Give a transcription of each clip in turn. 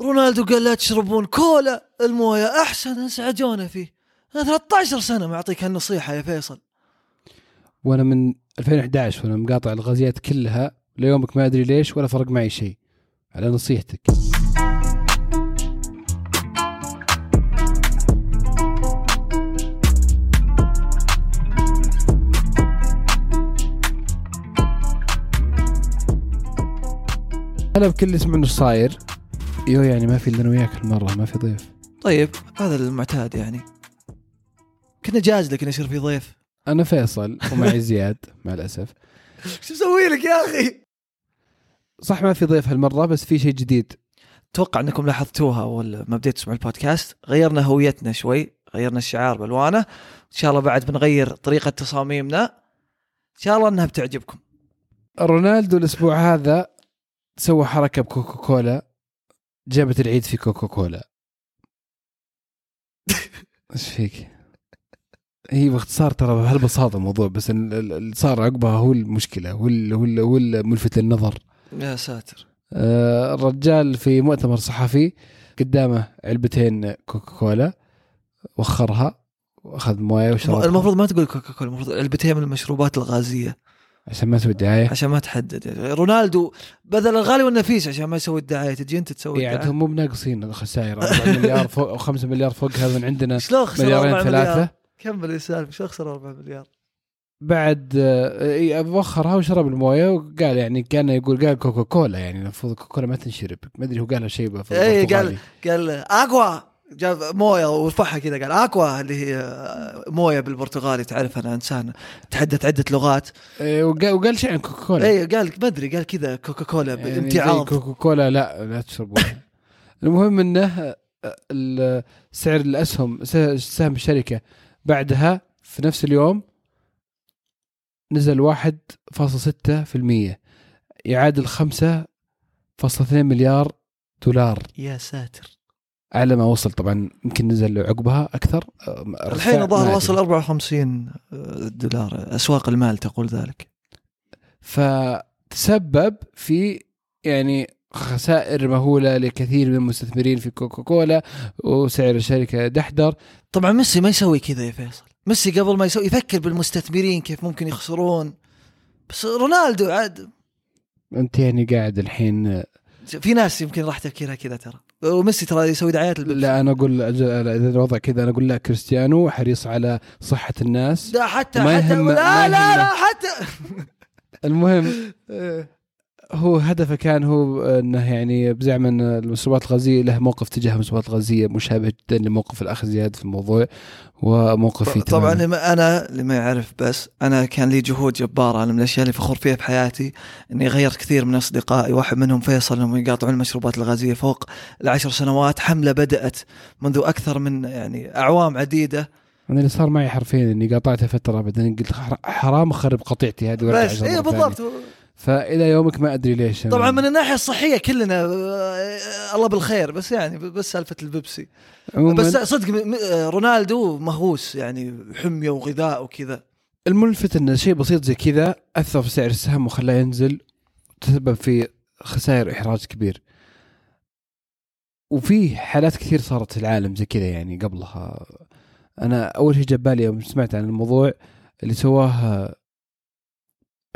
رونالدو قال لا تشربون كولا الموية أحسن انسعجونا فيه. أنا 13 سنة معطيك هالنصيحة يا فيصل. وأنا من 2011 وأنا مقاطع الغازيات كلها ليومك ما أدري ليش ولا فرق معي شيء. على نصيحتك. هلا بكل اللي يسمعون إيش صاير يو يعني ما في إلا أنا وياك المرة ما في ضيف. طيب هذا المعتاد يعني. كنا جاز لك يصير في ضيف. أنا فيصل ومعي زياد مع الأسف. شو مسوي لك يا أخي؟ صح ما في ضيف هالمرة بس في شيء جديد. أتوقع إنكم لاحظتوها أول ما بديت تسمعوا البودكاست. غيرنا هويتنا شوي غيرنا الشعار بألوانه. إن شاء الله بعد بنغير طريقة تصاميمنا. إن شاء الله إنها بتعجبكم. رونالدو الأسبوع هذا سوى حركة بكوكا كولا. جابت العيد في كوكا كولا إيش فيك؟ هي باختصار ترى بهالبساطه الموضوع بس ال- ال- اللي صار عقبها هو المشكلة هو ال- هو ال- هو الملفت للنظر. يا ساتر. آه، الرجال في مؤتمر صحفي قدامه علبتين كوكا كولا وخرها وأخذ موية وشرب المفروض ما تقول كوكا كولا المفروض علبتين من المشروبات الغازية. عشان ما تسوي دعايه عشان ما تحدد. رونالدو بدل الغالي والنفيس عشان ما يسوي الدعاية. تجي أنت تسوي يعني الدعاية. هم مو بناقصين الخسائر. 4 مليار فوق أو 5 مليار فوق هذا من عندنا. شلون خسر مليارين 4 مليار؟ ثلاثة كمل سالم شلون خسر 4 مليار؟ بعد آه، إيه، وخرها وشرب الموية وقال يعني كان يقول قال كوكا كولا يعني المفروض كوكا كولا ما تنشرب. ما أدري هو قالها شيء إيه، البرتغالي. قال أقوى. جاب موية ورفعها كذا قال اقوى اللي هي موية بالبرتغالي تعرف أنا إنسان تحدث عدة لغات. إيه، وقال, شيء عن كوكا كولا اي قال ما أدري قال كذا كوكا كولا يعني بامتعاض زي كوكا كولا لا لا تشربوها المهم إنه آه، سعر الأسهم سهم الشركة بعدها في نفس اليوم نزل 1.6% يعادل 5.2 مليار دولار. يا ساتر. اعلى ما وصل طبعا يمكن نزل عقبها أكثر. آه، الحين الظاهر وصل أدري. 54 دولار. أسواق المال تقول ذلك. فتسبب في يعني خسائر مهولة لكثير من المستثمرين في كوكا كولا وسعر الشركة دحدر طبعا ميسي ما يسوي كذا يا فيصل. ميسي قبل ما يسوي يفكر بالمستثمرين كيف ممكن يخسرون. بس رونالدو عاد أنت يعني قاعد الحين في ناس يمكن راح تفكيرها كذا ترى. وميسي ترى يسوي دعايات لا أنا أقول إذا الوضع كذا أنا أقول لا كريستيانو حريص على صحة الناس. لا حتى ما حتى يهم- لا لا. لا حتى المهم هو هدفه كان هو انه يعني بزعم ان المشروبات الغازية له موقف تجاه المشروبات الغازية مشابه جدا لموقف الاخ زياد في الموضوع وموقفي طبعا. لما أنا اللي ما يعرف بس أنا كان لي جهود جبارة أنا من الأشياء اللي فخور فيها بحياتي إني غيرت كثير من أصدقائي واحد منهم فيصل انهم يقاطعون المشروبات الغازية فوق العشر سنوات حملة بدأت منذ أكثر من يعني أعوام عديدة أنا اللي صار معي حرفيا إني قاطعته فترة بعدين قلت حر- حرام أخرب قطيعتي هذه بس اي بالضبط. فإلى يومك ما أدري ليش أنا- طبعا من الناحية الصحية كلنا آه، الله بالخير بس يعني بس سالفة البيبسي. بس صدق م- رونالدو مهووس يعني حمية وغذاء وكذا. الملفت إن شيء بسيط زي كذا أثر في سعر السهم وخلاه ينزل تسبب في خسائر إحراج كبير. وفي حالات كثير صارت في العالم زي كذا يعني قبلها. أنا أول شيء جاب بالي يوم سمعت عن الموضوع اللي سواه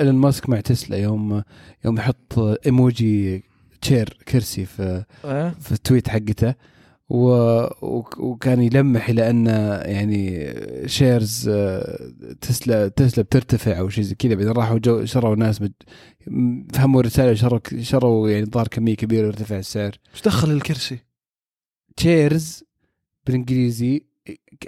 إيلون ماسك مع تسلا يوم يوم يحط إيموجي chair كرسي في في ال tweet حقته وكان يلمح إلى أن يعني shares آه، تسلا تسلا بترتفع أو شيء زي كذا. بعدين راحوا جو شروا ناس فهموا الرسالة شروا شروا يعني ظهر كمية كبيرة وارتفع السعر. إيش دخل الكرسي؟ chairs بالإنجليزي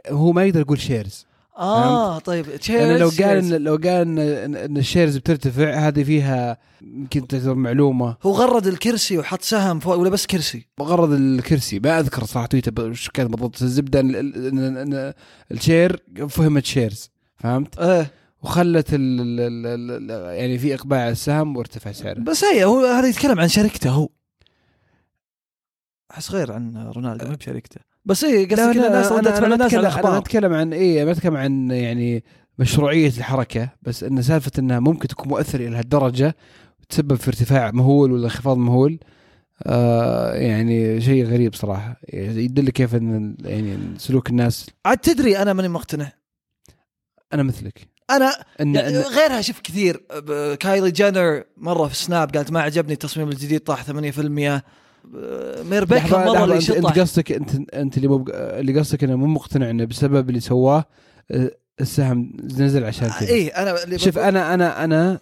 هو ما يقدر يقول shares آه طيب يعني لو قال إن لو قال ان ان ال shares بترتفع هذه فيها يمكن تعتبر معلومة. هو غرد الكرسي وحط سهم فوق ولا بس كرسي؟ مغرد الكرسي. ما أذكر صراحة تويتر وش كان بالضبط. الزبدة ان ال chair فهمت shares فهمت؟ إيه. وخلت ال ال ال ال يعني في إقبال على السهم وارتفع سعره. بس هي هو هذا يتكلم عن شركته هو. أحس غير عن رونالدو ما بشركته بس اي قصدي كذا الناس ردت فعل الناس على أنا الاخبار أتكلم عن اي ما أتكلم عن يعني مشروعية الحركة بس إن سالفة إنها ممكن تكون مؤثرة إلى هالدرجة تسبب في ارتفاع مهول ولا انخفاض مهول آه يعني شيء غريب صراحة. يدل كيف إن يعني سلوك الناس. عاد تدري أنا ماني مقتنع. أنا مثلك. أنا ان, يعني إن غيرها شوف كثير. كايلي جينر مرة في سناب قالت ما عجبني التصميم الجديد طاح 8% ب- مير بيكر لحظة- مره اللي انت أنت شطح قصدك انت أنت اللي مو اللي قصدك إنه مو مقتنع إنه بسبب اللي سواه السهم نزل عشان كذا. اي أنا اللي شوف أنا أنا أنا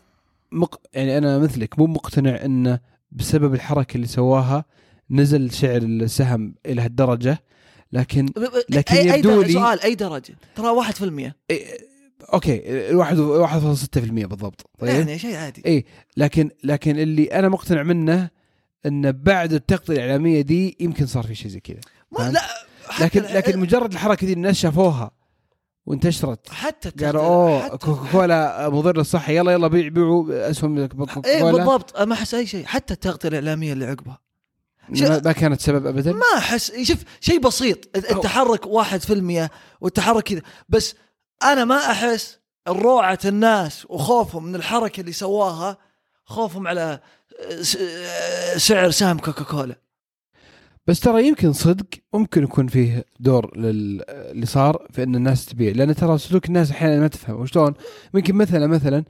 مق... يعني أنا مثلك مو مقتنع إنه بسبب الحركة اللي سواها نزل سعر السهم إلى هالدرجة لكن لكن أي- يبدو لي- سؤال أي درجة؟ ترى 1% إيه، okay الواحد 1.6% بالضبط طيب؟ يعني شيء عادي. إي لكن لكن اللي أنا مقتنع منه انه بعد التغطية الإعلامية دي يمكن صار في شيء زي كذا؟ لا لكن لكن مجرد الحركة دي الناس شافوها وانتشرت. حتى قالوا أوه حتى- كوكا مضر للصحه يلا يلا بيع بيعوا أسهم إيه بالضبط. ما أحس أي شيء. حتى التغطية الإعلامية اللي عقبها. ما كانت سبب ابدا؟ ما احس شوف شيء بسيط. التحرك واحد في المية والتحرك كذا. بس أنا ما أحس روعة الناس وخوفهم من الحركة اللي سواها خوفهم على س- سعر سهم كوكاكولا. بس ترى يمكن صدق ممكن يكون فيه دور لل- اللي صار في إن الناس تبيع. لأن ترى سلوك الناس أحيانا ما تفهم. وشلون؟ ممكن مثلا مثلا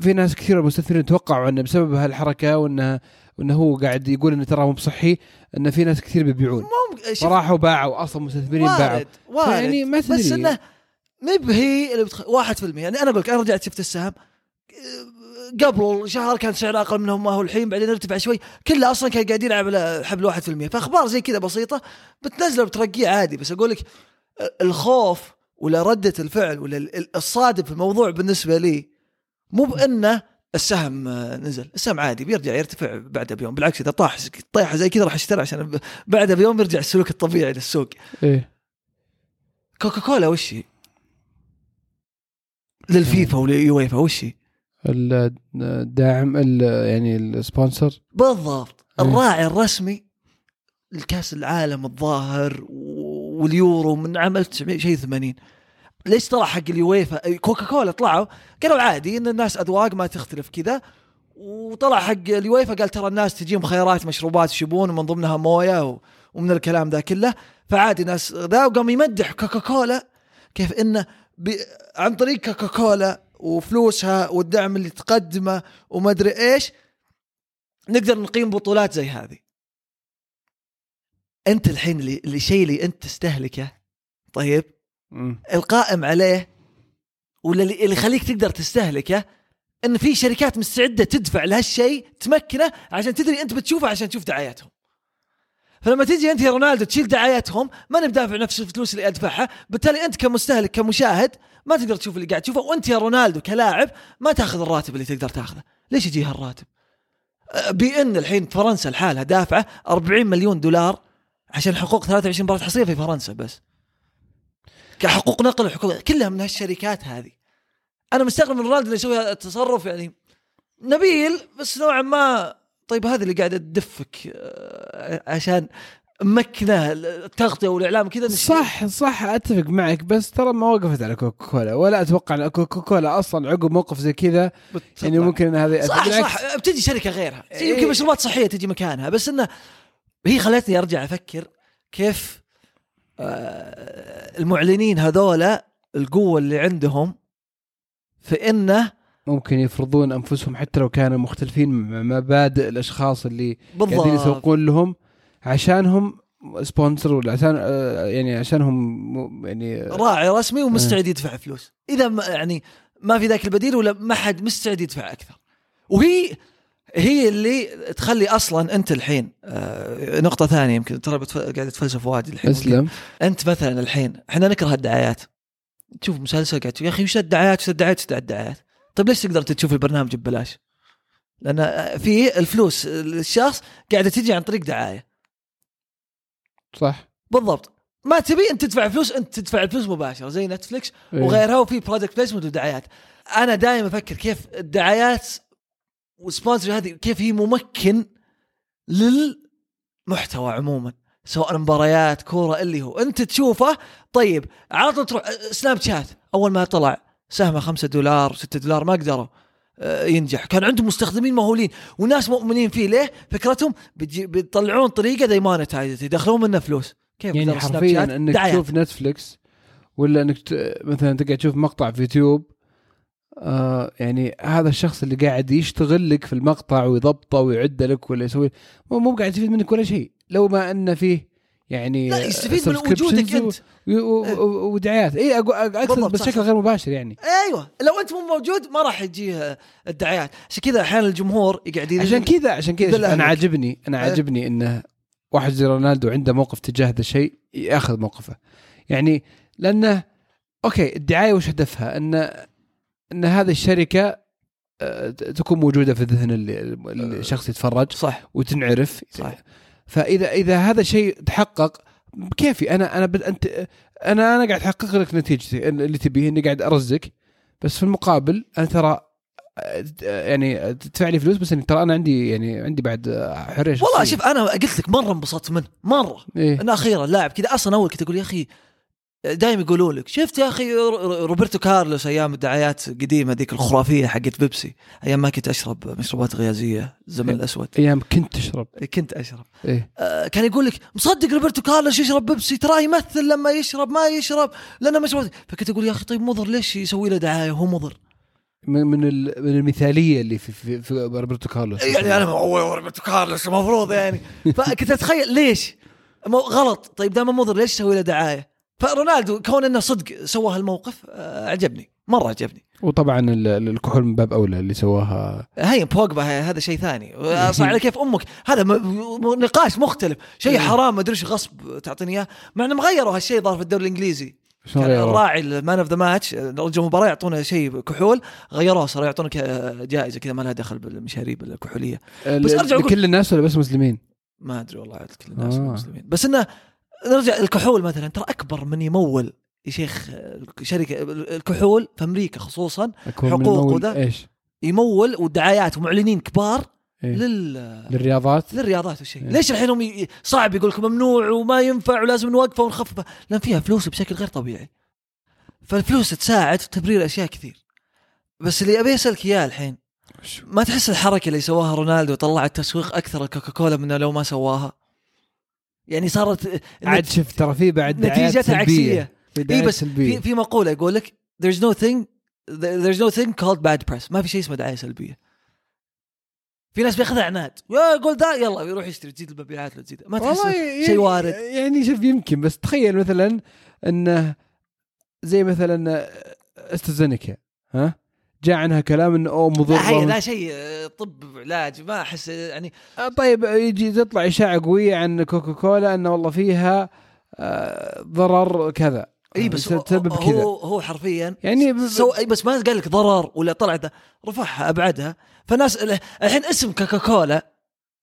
في ناس كثير مستثمرين توقعوا انه بسبب هالحركة وانه وانه هو قاعد يقول إنه ترى مو بصحي إن في ناس كثير بيبيعون. فراحوا باعوا أصلا مستثمرين باعوا. وارد وارد يعني ما بس تدري. إنه ما بهي اللي بتخ... واحد في المية. يعني أنا أقول لك أنا رجعت شفت السهم. قبل شهر كان سعر أقل منهم ما هو الحين بعدين ارتفع شوي. كله أصلا كان قاعد يلعب على حبل واحد في المية. فأخبار زي كذا بسيطة بتنزله بترقية عادي. بس أقول لك الخوف ولا ردة الفعل ولا ال- الصادم في الموضوع بالنسبة لي مو بأنه السهم نزل. السهم عادي بيرجع يرتفع بعدها بيوم. بالعكس إذا طاح طيحة زي كذا راح اشتري عشان بعدها بيوم يرجع السلوك الطبيعي للسوق. إيه. كوكاكولا وش هي؟ للفيفا وليويفا وش هي؟ الداعم ال- يعني ال sponsor. بالضبط. مم. الراعي الرسمي الكاس العالم الظاهر واليورو من عام 1900 شيء 80 ليش طلع حق اليويفا؟ كوكاكولا طلعوا قالوا عادي إن الناس أذواق ما تختلف كذا. وطلع حق اليويفا قال ترى الناس تجيهم خيارات مشروبات يشربون ومن ضمنها مويه و- ومن الكلام ذا كله. فعادي ناس ذا وقام يمدح كوكاكولا كيف إنه ب- عن طريق كوكاكولا وفلوسها والدعم اللي تقدمه وما أدري إيش نقدر نقيم بطولات زي هذه أنت الحين اللي اللي الشيء اللي أنت تستهلكه طيب مم. القائم عليه ولا اللي اللي يخليك تقدر تستهلكه إن في شركات مستعدة تدفع لهالشيء تمكنه عشان تدري أنت بتشوفه عشان تشوف دعاياتهم فلما تيجي انت يا رونالدو تشيل دعاياتهم ما أنا بدافع نفس الفلوس اللي ادفعها بالتالي انت كمستهلك كمشاهد ما تقدر تشوف اللي قاعد تشوفه وانت يا رونالدو كلاعب ما تاخذ الراتب اللي تقدر تاخذه. ليش يجي هالراتب؟ أه، بان الحين فرنسا لحالها دافعة 40 مليون دولار عشان حقوق 23 مباراه حصرية في فرنسا بس. كحقوق نقل وحقوق كلها من هالشركات هذه. أنا مستغرب من رونالدو انه يسوي تصرف يعني نبيل بس نوعا ما طيب هذه اللي قاعدة تدفك آه، عشان مكنة التغطية والإعلام كذا صح صح أتفق معك بس ترى ما وقفت على كوكا كولا ولا أتوقع إن كوكا كولا أصلا عقب موقف زي كذا. يعني ممكن إن هذا صح صح بتجي شركة غيرها إيه. يمكن مشروبات صحية تجي مكانها بس إنه هي خلتني أرجع أفكر كيف آه، المعلنين هذولا القوة اللي عندهم في إنه ممكن يفرضون أنفسهم حتى لو كانوا مختلفين مع مبادئ الأشخاص اللي قاعدين بالضبط يسوقون لهم عشانهم سبونسر ولا عشان آه، يعني عشانهم يعني راعي رسمي. ومستعد يدفع فلوس. إذا ما يعني ما في ذاك البديل ولا ما حد مستعد يدفع أكثر. وهي هي اللي تخلي أصلا أنت الحين آه، نقطة ثانية يمكن ترى قاعد اتفلسف واجد الحين. أسلم. أنت مثلا الحين إحنا نكره الدعايات. تشوف مسلسل قاعد يا أخي وش الدعايات وش الدعايات وش الدعايات؟ طيب ليش تقدر تشوف البرنامج ببلاش؟ لأن في الفلوس الشخص قاعدة تجي عن طريق دعاية. صح. بالضبط. ما تبي أنت تدفع فلوس أنت تدفع الفلوس مباشرة زي نتفلكس إيه. وغيرها وفي product placement ودعايات. أنا دائما أفكر كيف الدعايات وال sponsor هذه كيف هي ممكن للمحتوى عموما سواء مباريات كورة اللي هو. أنت تشوفه طيب على طول تروح سناب شات أول ما طلع سهمه 5 دولار 6 دولار ما قدروا آه، ينجح. كان عندهم مستخدمين مهولين وناس مؤمنين فيه. ليه؟ فكرتهم بيطلعون طريقة ذي monetize يدخلون منه فلوس. كيف؟ يعني حرفيا؟ إنك دعايات. تشوف نتفلكس ولا إنك ت... مثلا تقعد تشوف مقطع في يوتيوب آه يعني هذا الشخص اللي قاعد يشتغل لك في المقطع ويضبطه ويعد لك ولا يسوي مو مو قاعد يستفيد منك ولا شيء. لو ما إنه فيه يعني لا يستفيد من وجودك أنت. و- ودعايات. اي أقصد بشكل. غير مباشر يعني. أيوه. لو أنت مو موجود ما راح يجيه الدعايات. عشان كذا أحيانا الجمهور يقعد عشان كذا عشان كذا أنا. عاجبني أنا إيه. عاجبني إنه واحد زي رونالدو عنده موقف تجاه هذا الشيء يأخذ موقفه. يعني لأنه أوكي الدعاية وش هدفها؟ ان إن هذه الشركة آه، تكون موجودة في ذهن الشخص يتفرج صح. وتنعرف. صح. فاذا إذا هذا الشيء تحقق كيفي أنا أنا بد انت أنا أنا قاعد أحقق لك نتيجتي اللي تبيه إني قاعد أرزقك بس في المقابل أنا ترى يعني تدفع لي فلوس بس إني ترى أنا عندي يعني عندي بعد حرية. والله شوف أنا قلت لك مرة انبسطت منه مرة إيه؟ أنا أخيرا لاعب كذا أصلا أول كنت أقول يا أخي دائما يقولوا لك شفت يا أخي رو- روبرتو كارلوس أيام الدعايات القديمة ذيك الخرافية حقت بيبسي؟ أيام ما كنت أشرب مشروبات غازية الزمن الأسود. أيام كنت تشرب. كنت أشرب. إيه. آه، كان يقول لك مصدق روبرتو كارلوس يشرب بيبسي؟ تراه يمثل لما يشرب ما يشرب لأنه مشروبات فكنت أقول يا أخي طيب مضر ليش يسوي له دعاية؟ وهو مضر. من من, ال- من المثالية اللي في في, في روبرتو كارلوس. يعني أنا هو روبرتو كارلوس المفروض يعني. فكنت أتخيل ليش؟ غلط. طيب دام مضر ليش يسوي له دعاية؟ فرونالدو كون إنه صدق سوى هالموقف آه، عجبني مرة عجبني وطبعا ال- ال- الكحول من باب أولى اللي سواها. هي بوجبا هذا شيء ثاني. صار على كيف أمك. هذا نقاش مختلف. شيء حرام ما أدري إيش غصب تعطيني إياه. مع إنهم غيروا هالشيء ظهر في الدوري الإنجليزي. كان؟ الراعي ال man of the match رجل المباراه يعطونه شيء كحول. غيروه صاروا يعطونك جائزة كذا ما لها دخل بالمشاريب الكحولية. ال- بس أقول- لكل الناس ولا بس مسلمين؟ ما أدري والله عاد كل الناس آه. المسلمين بس إنه نرجع الكحول مثلا ترى أكبر من يمول يا شيخ شركة الكحول في أمريكا خصوصا من حقوق وذا. إيش؟ يمول ودعايات ومعلنين كبار إيه؟ لل للرياضات للرياضات والشيء إيه. ليش الحين هم ي- صعب يقول لك ممنوع وما ينفع ولازم نوقفه ونخففه لأن فيها فلوس بشكل غير طبيعي فالفلوس تساعد في تبرير أشياء كثير بس اللي أبي أسألك إياه الحين ما تحس الحركة اللي سواها رونالدو طلعت تسويق أكثر كوكاكولا منه لو ما سواها يعني صارت عاد شوف ترى في بعد نتيجتها. عكسية. إي بس سلبية. في في مقولة يقول لك there's no thing there's no thing called bad press. ما في شيء اسمه دعاية سلبية. في ناس بياخذها عناد. يقول ذا يلا يروح يشتري تزيد المبيعات لو تزيد. ما تحس شيء يعني- وارد. يعني شوف يمكن بس تخيل مثلا إنه زي مثلا أسترازينيكا ها؟ جاء عنها كلام إنه أوه لا مضره لا شيء آه، طب علاج ما أحس يعني آه، طيب يجي تطلع إشاعة قوية عن كوكاكولا إنه والله فيها آه، ضرر كذا. إي بس آه، تسبب هو كذا. هو حرفيا يعني ب- so بس ما قال لك ضرر ولا طلع ده رفعها أبعدها. فناس الحين اسم كوكاكولا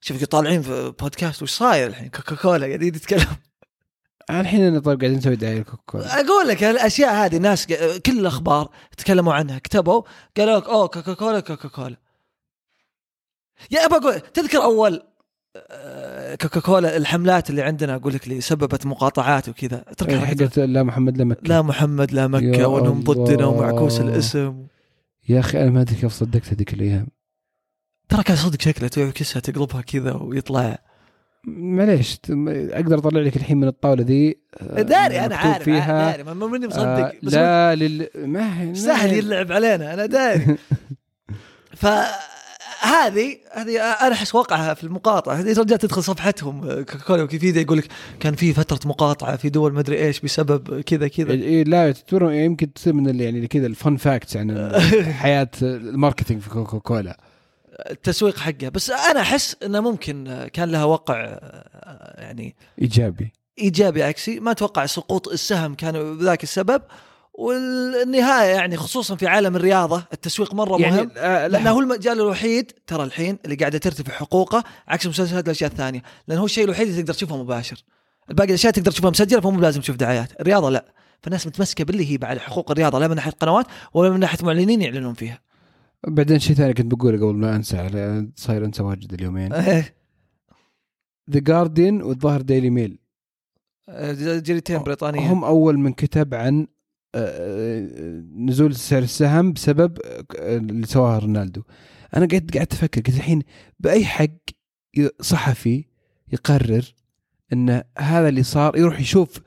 شوف طالعين في بودكاست وش صاير الحين؟ كوكاكولا قاعدين يتكلم الحين أنا طيب قاعدين نسوي دعايه لكوكاكولا أقول لك الأشياء هذه ناس كل الأخبار تكلموا عنها كتبوا قالوا لك أوه كوكاكولا كوكاكولا. يا ابى أقول تذكر أول آه، كوكاكولا الحملات اللي عندنا أقول لك اللي سببت مقاطعات وكذا. إيه، اتركها حقت لا محمد لا مكة. لا محمد لا مكة وأنهم ضدنا. ومعكوس الاسم. يا أخي أنا ما أدري كيف صدقت هذيك الأيام. ترى كان صدق شكله تعكسها تقلبها كذا ويطلع. معليش أقدر أطلع لك الحين من الطاولة ذي آه، داري أنا عارف فيها. داري ما ماني مصدق آه بس لا لل... ما هي سهل ما- يلعب علينا أنا داري. فهذه هذه أنا احس وقعها في المقاطعه هذه رجعت تدخل صفحتهم كوكاكولا وكيفيديا يقول لك كان في فترة مقاطعة في دول مدري إيش بسبب كذا كذا. إيه لا تعتبر يمكن تصير من يعني كذا ال fun facts عن حياة ال marketing في كوكاكولا التسويق حقه بس أنا أحس إنه ممكن كان لها وقع يعني إيجابي. إيجابي عكسي. ما أتوقع سقوط السهم كان بذاك السبب. والنهاية يعني خصوصا في عالم الرياضة التسويق مرة مهم. يعني آه لأنه لا هو المجال الوحيد ترى الحين اللي قاعدة ترتفع حقوقه عكس مسلسلات الأشياء الثانية. لأنه هو الشيء الوحيد اللي تقدر تشوفه مباشر. الباقي الأشياء تقدر تشوفها مسجلة فمو بلازم تشوف دعايات. الرياضة لا. فالناس متمسكة باللي هي بعد حقوق الرياضة لا من ناحية قنوات ولا من ناحية معلنين يعلنون فيها. بعدين شيء ثاني كنت بقوله قبل ما أنسى صاير أنسى واجد اليومين. ذا جارديان والظاهر ديلي ميل جريدتين بريطانية. هم أول من كتب عن آه، نزول سعر السهم بسبب آه، اللي سواه رونالدو. أنا قعدت قعدت أفكر قلت الحين بأي حق صحفي يقرر إن هذا اللي صار يروح يشوف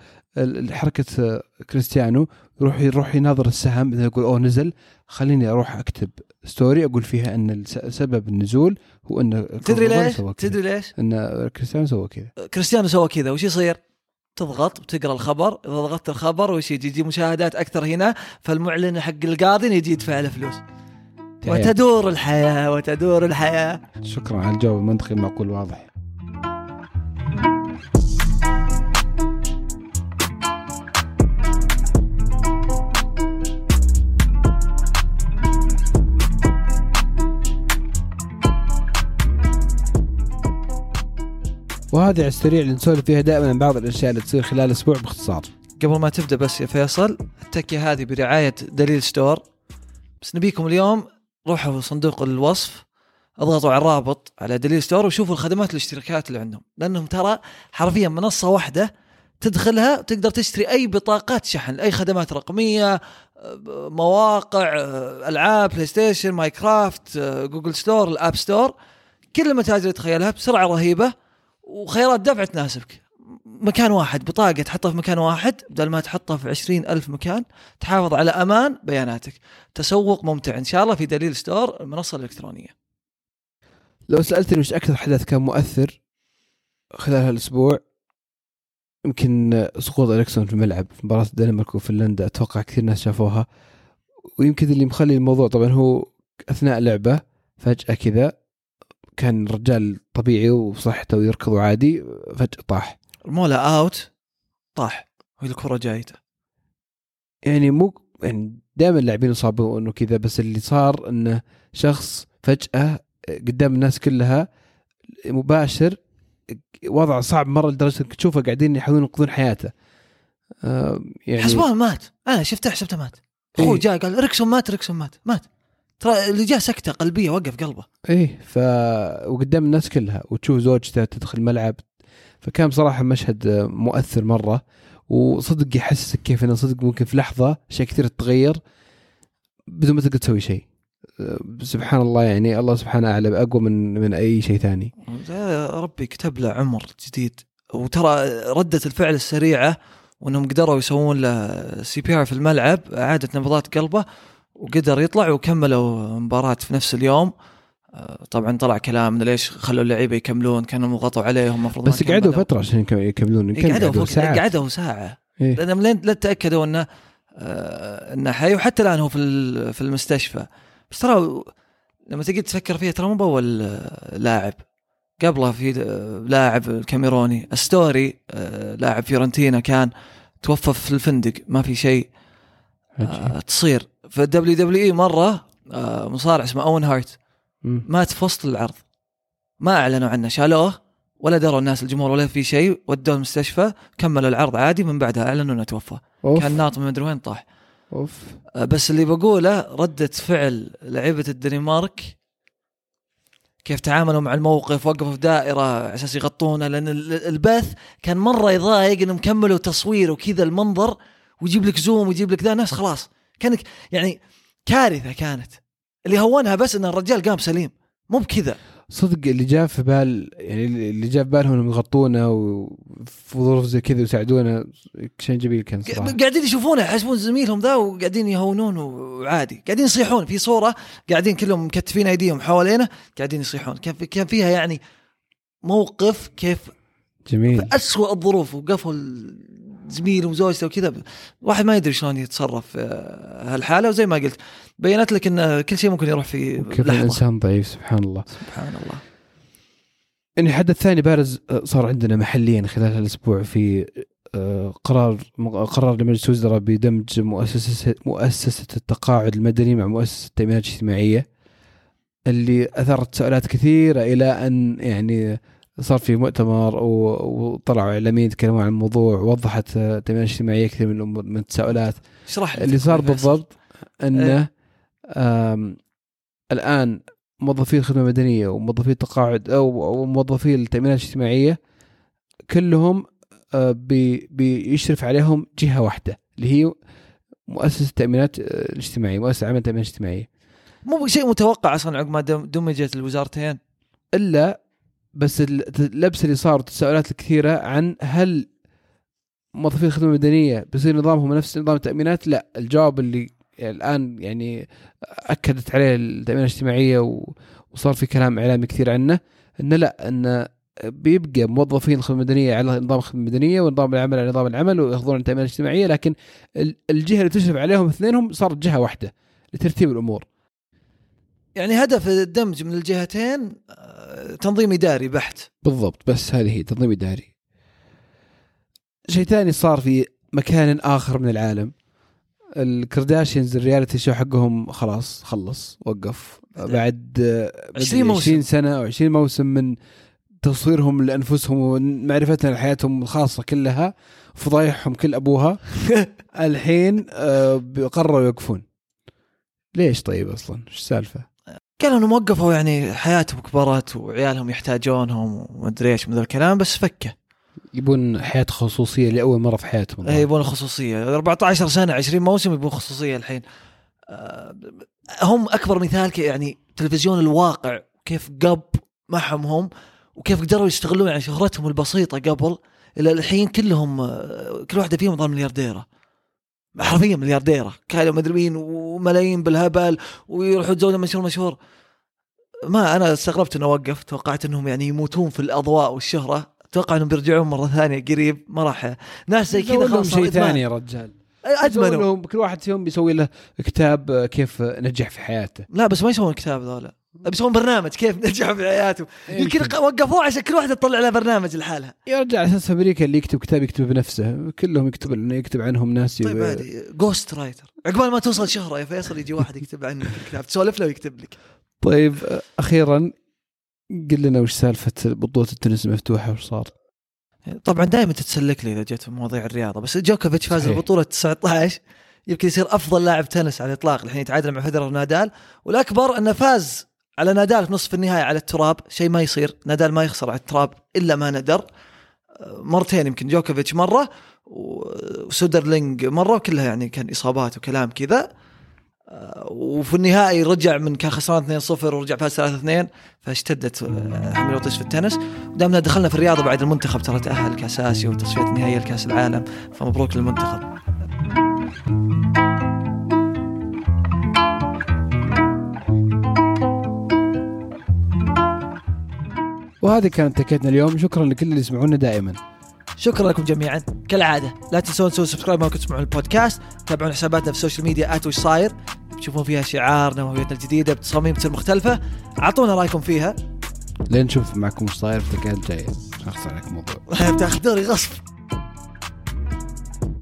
حركة آه، كريستيانو يروح يروح يناظر السهم يقول أوه نزل خليني أروح أكتب story أقول فيها أن سبب النزول هو أن تدري ليش؟ تدري ليش؟ أن كريستيانو سوى كذا. كريستيانو سوى كذا. وش يصير؟ تضغط وتقرا الخبر. إذا ضغطت الخبر وش يجي؟ يجي مشاهدات أكثر هنا فالمعلن حق القاضي يجي يدفع له فلوس. وتدور الحياة وتدور الحياة. شكرا على الجواب المنطقي المعقول واضح وهذه على السريع اللي نسولف فيها دائما عن بعض الأشياء اللي تصير خلال أسبوع باختصار. قبل ما تبدأ بس يا فيصل التكية هذه برعاية دليل ستور. بس نبيكم اليوم روحوا صندوق الوصف اضغطوا على الرابط على دليل ستور وشوفوا الخدمات والاشتراكات اللي عندهم. لأنهم ترى حرفيا منصة واحدة تدخلها تقدر تشتري أي بطاقات شحن أي خدمات رقمية مواقع ألعاب بلاي ستيشن ماينكرافت جوجل ستور الآب ستور كل المتاجر اللي تخيلها بسرعة رهيبة. وخيارات دفع تناسبك. مكان واحد بطاقة تحطها في مكان واحد بدل ما تحطها في عشرين ألف مكان تحافظ على أمان بياناتك. تسوق ممتع. إن شاء الله في دليل ستور المنصة الإلكترونية. لو سألتني وش أكثر حدث كان مؤثر خلال هالأسبوع يمكن سقوط اريكسون في الملعب في مباراة الدنمارك وفنلندا أتوقع كثير ناس شافوها. ويمكن اللي مخلي الموضوع طبعا هو أثناء لعبة فجأة كذا كان الرجال طبيعي وصحته ويركض عادي فجأة طاح. المولا أوت طاح. وهي الكرة جايتة. يعني مو يعني دائما اللاعبين يصابوا إنه كذا بس اللي صار إنه شخص فجأة قدام الناس كلها مباشر وضع صعب مرة لدرجة إنك تشوفه قاعدين يحاولون ينقذون حياته. آه، يعني حسبان مات. أنا شفته حسبته مات. أخوي إيه. جاء قال ريكسون مات ريكسون مات مات. ترى اللي جاء سكتة قلبية وقف قلبه. إيه ف وقدام الناس كلها وتشوف زوجته تدخل الملعب فكان بصراحة مشهد مؤثر مرة وصدق يحسسك كيف إنه صدق ممكن في لحظة أشياء كثير تتغير بدون ما تقدر تسوي شيء. سبحان الله يعني الله سبحانه اعلم أقوى من من أي شيء ثاني. ربي كتب له عمر جديد. وترى ردة الفعل السريعة وإنهم قدروا يسوون له CPR في الملعب أعادت نبضات قلبه. وقدر يطلع وكملوا مباراة في نفس اليوم. آه، طبعا طلع كلام ليش خلوا اللعيبة يكملون؟ كانوا ضغطوا عليهم المفروض بس قعدوا. فترة عشان يكم- يكملون. قعدوا ساعات. قعدوا ساعة. إيه. لانهم لين لا تأكدوا إنه آه، إنه حي. وحتى الآن هو في في المستشفى. بس ترى لما تجي تفكر فيها ترى مو بأول آه، لاعب. قبله في لاعب الكاميروني. أستوري لاعب فيورنتينا كان توفى في الفندق. ما في شيء تصير. في ال WWE مرة آه، مصارع اسمه أوين هارت. مات في وسط العرض. ما أعلنوا عنه شالوه ولا دروا الناس الجمهور ولا في شيء ودوه المستشفى كملوا العرض عادي من بعدها أعلنوا إنه توفى. كان ناط من مدري وين طاح. أوف. آه، بس اللي بقوله ردة فعل لعيبة الدنمارك كيف تعاملوا مع الموقف وقفوا في دائرة على أساس يغطونه لأن ال- البث كان مرة يضايق انهم كملوا تصوير وكذا المنظر ويجيب لك زوم ويجيب لك ذا ناس خلاص. كأنك يعني كارثة كانت. اللي هونها بس إن الرجال قام سليم. مو بكذا. صدق اللي جاء في بال يعني اللي جاء في بالهم إنهم يغطونه وفي ظروف زي كذا ويساعدونه شيء جميل كان صراحة. قاعدين يشوفونه يحسبون زميلهم ذا وقاعدين يهونون وعادي قاعدين يصيحون. في صورة قاعدين كلهم مكتفين أيديهم حوالينا قاعدين يصيحون. كان في كان فيها يعني موقف كيف جميل. في اسوء الظروف وقفوا زميله وزوجته وكذا واحد ما يدري شلون يتصرف في هالحالة وزي ما قلت. بينت لك إن كل شيء ممكن يروح في كيف الإنسان ضعيف سبحان الله. سبحان الله. يعني حدث ثاني بارز آه، صار عندنا محليا خلال هالأسبوع في آه، قرار قرر لمجلس الوزراء بدمج مؤسسة مؤسسة التقاعد المدني مع مؤسسة التأمينات الاجتماعية اللي اثارت تساؤلات كثيرة إلى أن يعني صار في مؤتمر وطلعوا إعلاميين يتكلمون عن الموضوع ووضحت آه، التامينات الاجتماعيه كثير من من التساؤلات. اشرح لي اللي صار. بالضبط إنه آم، الآن موظفي الخدمة المدنية وموظفي التقاعد أو موظفي التأمينات الاجتماعية كلهم آه، بي بيشرف عليهم جهة واحدة اللي هي مؤسسة التأمينات آه، الاجتماعية مؤسسة عامه التأمينات الاجتماعية. مو شيء متوقع أصلا عقب ما دم- دمجت الوزارتين؟ إلا بس اللبس اللي صار والتساؤلات الكثيرة عن هل موظفين الخدمة المدنية بيصير نظامهم نفس نظام التأمينات؟ لا الجواب اللي الآن يعني أكدت عليه التأمينات الاجتماعية وصار في كلام إعلامي كثير عنه إنه لا انه بيبقى موظفين الخدمة المدنية على نظام الخدمة المدنية ونظام العمل على نظام العمل ويأخذون التأمينات الاجتماعية لكن ال- الجهة اللي تشرف عليهم اثنينهم صارت جهة واحدة لترتيب الأمور. يعني هدف الدمج من الجهتين آه، تنظيم إداري بحت. بالضبط بس هذه هي تنظيم إداري. شيء ثاني صار في مكان آخر من العالم. الكرداشيانز الرياليتي شو حقهم؟ خلاص خلص وقف. بعد آه، 20 موسم. 20 سنة أو 20 موسم من تصويرهم لأنفسهم ومعرفتنا لحياتهم الخاصة كلها فضايحهم كل أبوها. الحين آه، قرروا يوقفون. ليش طيب أصلا؟ إيش السالفة؟ قالوا انهم وقفوا يعني حياتهم كبرت وعيالهم يحتاجونهم ومدري إيش من ذا الكلام بس فكه. يبون حياة خصوصية لأول مرة في حياتهم. إيه، يبون الخصوصيه 14 سنة 20 موسم يبون خصوصية الحين. آه، هم أكبر مثال يعني تلفزيون الواقع كيف قب معهم هم وكيف قدروا يستغلون يعني شهرتهم البسيطة قبل إلى الحين كلهم آه، كل واحدة فيهم ظل مليارديرة. حرفيا مليارديرة كانوا مدري مين وملايين بالهبل ويروحوا يتزوجون مشهور مشهور. ما أنا استغربت إنه وقف توقعت إنهم يعني يموتون في الأضواء والشهرة. أتوقع إنهم بيرجعون مرة ثانية قريب ما راح. ناس زي كذا خلاص شيء. ثاني يا رجال. أدمنوا. كل واحد فيهم بيسوي له كتاب آه، كيف نجح في حياته. لا بس ما يسوون كتاب ذولا. بيسوون برنامج كيف نجح في حياته يمكن ق- وقفوه عشان كل واحدة تطلع لها برنامج لحالها. على أساس أمريكا اللي يكتب كتاب يكتب بنفسه. كلهم يكتب انه يكتب عنهم ناس طيب يب- عادي ghost writer عقبال ما توصل شهره يا فيصل يجي واحد يكتب عنك الكتاب. تسولف له ويكتب لك. طيب أخيرا قل لنا وش سالفة بطولة التنس المفتوحة وش صار؟ طبعا دائما تتسلك لي إذا جت في مواضيع الرياضة بس جوكوفيتش فاز. البطوله 19 يمكن يصير أفضل لاعب تنس على الإطلاق. الحين يتعادل مع فيدرر ونادال والأكبر أنه فاز على نادال في نصف النهائي على التراب شيء ما يصير. نادال ما يخسر على التراب إلا ما ندر. مرتين يمكن جوكوفيتش مرة وسودرلينج مرة وكلها يعني كان إصابات وكلام كذا. وفي النهائي رجع من كان خسران 2-0 ورجع فاز 3-2 فاشتدت آه، حمى الوطيس في التنس. ودامنا دخلنا في الرياضة بعد المنتخب ترى تأهل كاس اسيا وتصفيات نهائية لكأس العالم فمبروك للمنتخب. وهذه كانت حلقتنا اليوم. شكرا لكل اللي يسمعونا دائما. شكرا لكم جميعا. كالعادة لا تنسون تسوون subscribe ما كنتوا تسمعون البودكاست. تابعون حساباتنا في السوشيال ميديا at وش صاير. تشوفون فيها شعارنا وهويتنا الجديدة بتصاميم تصير مختلفة. اعطونا رايكم فيها. لين نشوف معكم وش صاير في الجاية. أخسر عليك الموضوع. بتاخذوني غصب.